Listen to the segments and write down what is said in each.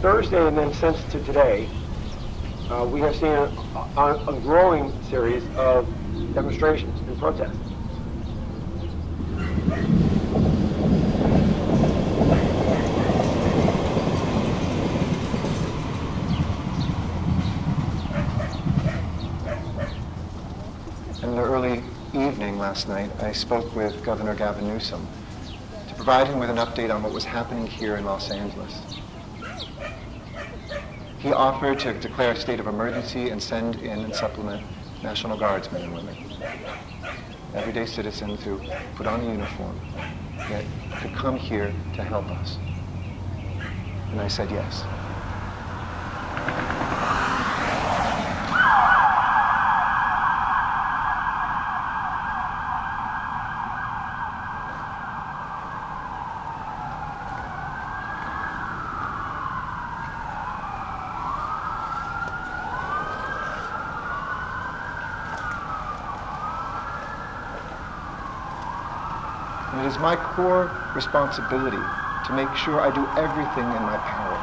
Thursday and then since to today, uh, we have seen a, a, a, growing series of demonstrations and protests. In the early evening last night, I spoke with Governor Gavin Newsom to provide him with an update on what was happening here in Los Angeles. He offered to declare a state of emergency and send in and supplement National Guardsmen and women, everyday citizens who put on a uniform, yet could come here to help us. And I said yes. Is my core responsibility to make sure I do everything in my power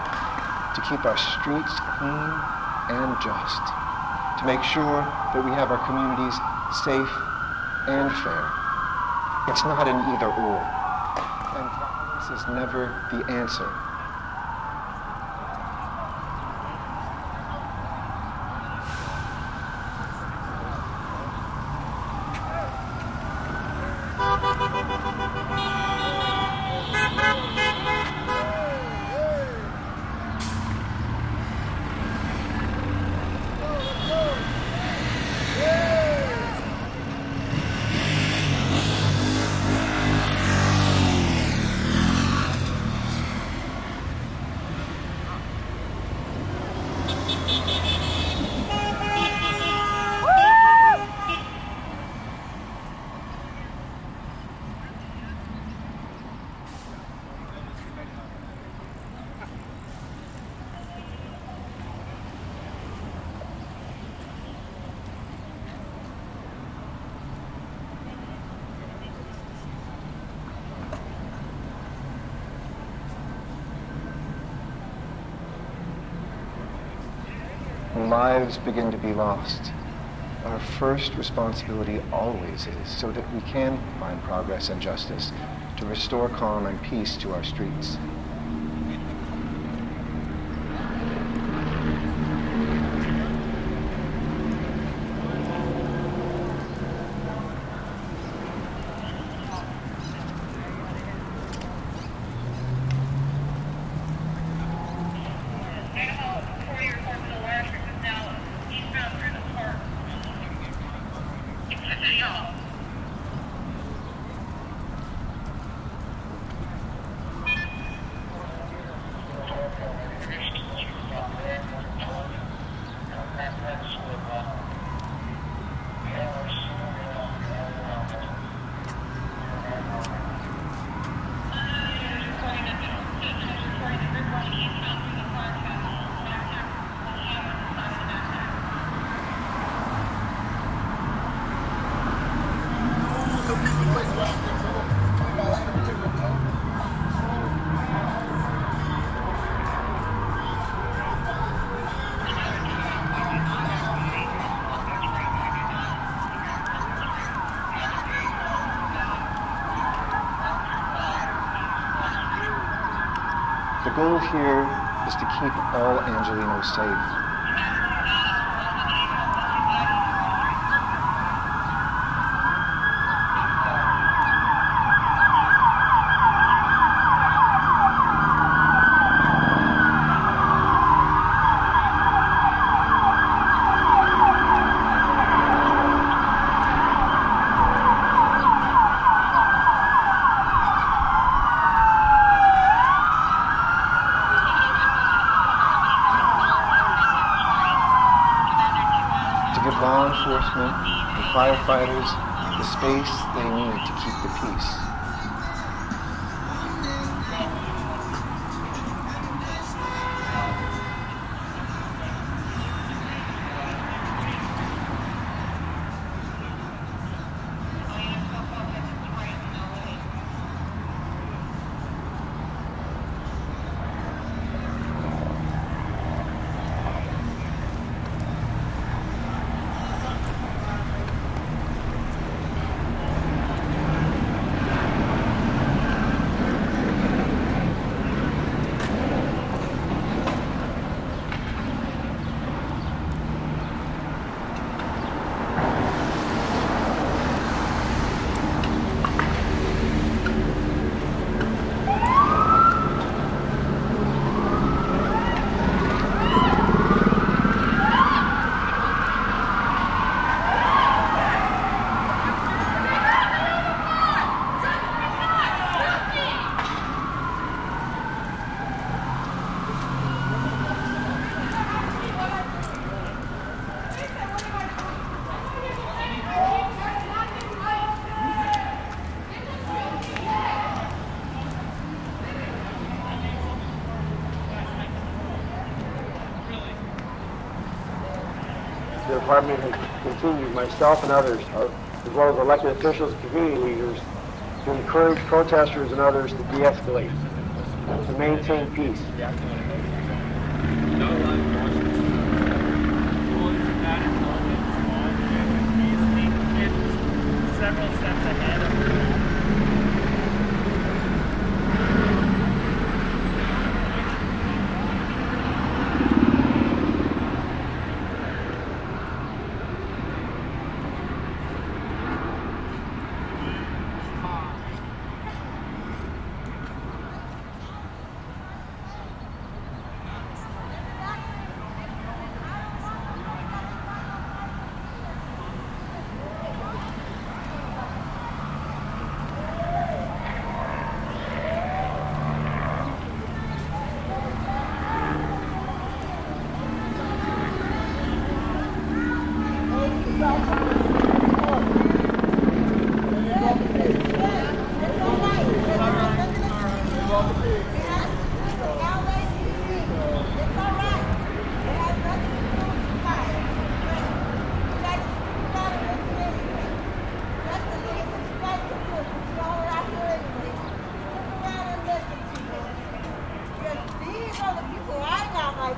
to keep our streets clean and just, to make sure that we have our communities safe and fair. It's not an either or. And violence is never the answer. Lives begin to be lost, our first responsibility always is so that we can find progress and justice to restore calm and peace to our streets. The goal here is to keep all Angelinos safe. The space they need to keep the peace. Department has continued, myself and others, uh, as well as elected officials and community leaders, to encourage protesters and others to de-escalate, to maintain peace.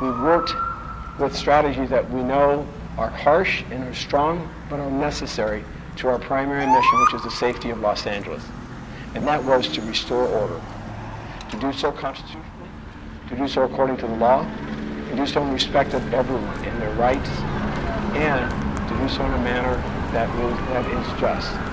We've worked with strategies that we know are harsh and are strong, but are necessary to our primary mission, which is the safety of Los Angeles. And that was to restore order, to do so constitutionally, to do so according to the law, to do so in respect of everyone and their rights, and to do so in a manner that, that is just.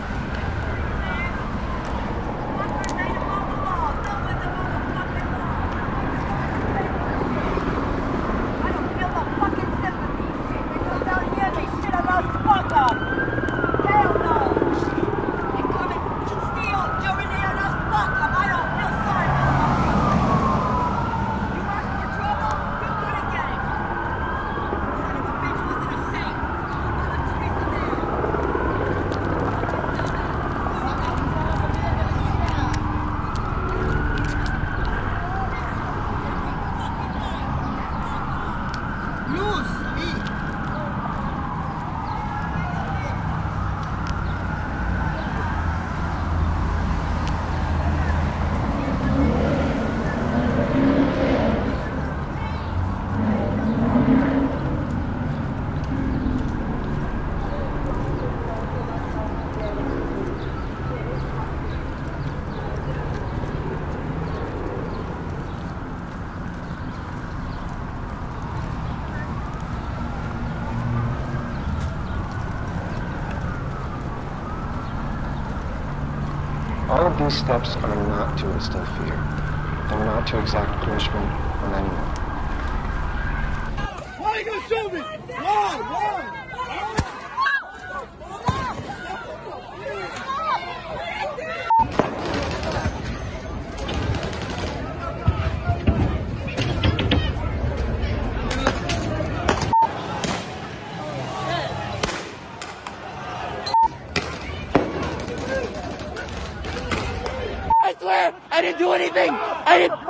All of these steps are not to instill fear. They're not to exact punishment on anyone. Why are you going to show me? Why? Why? nothing. I didn't.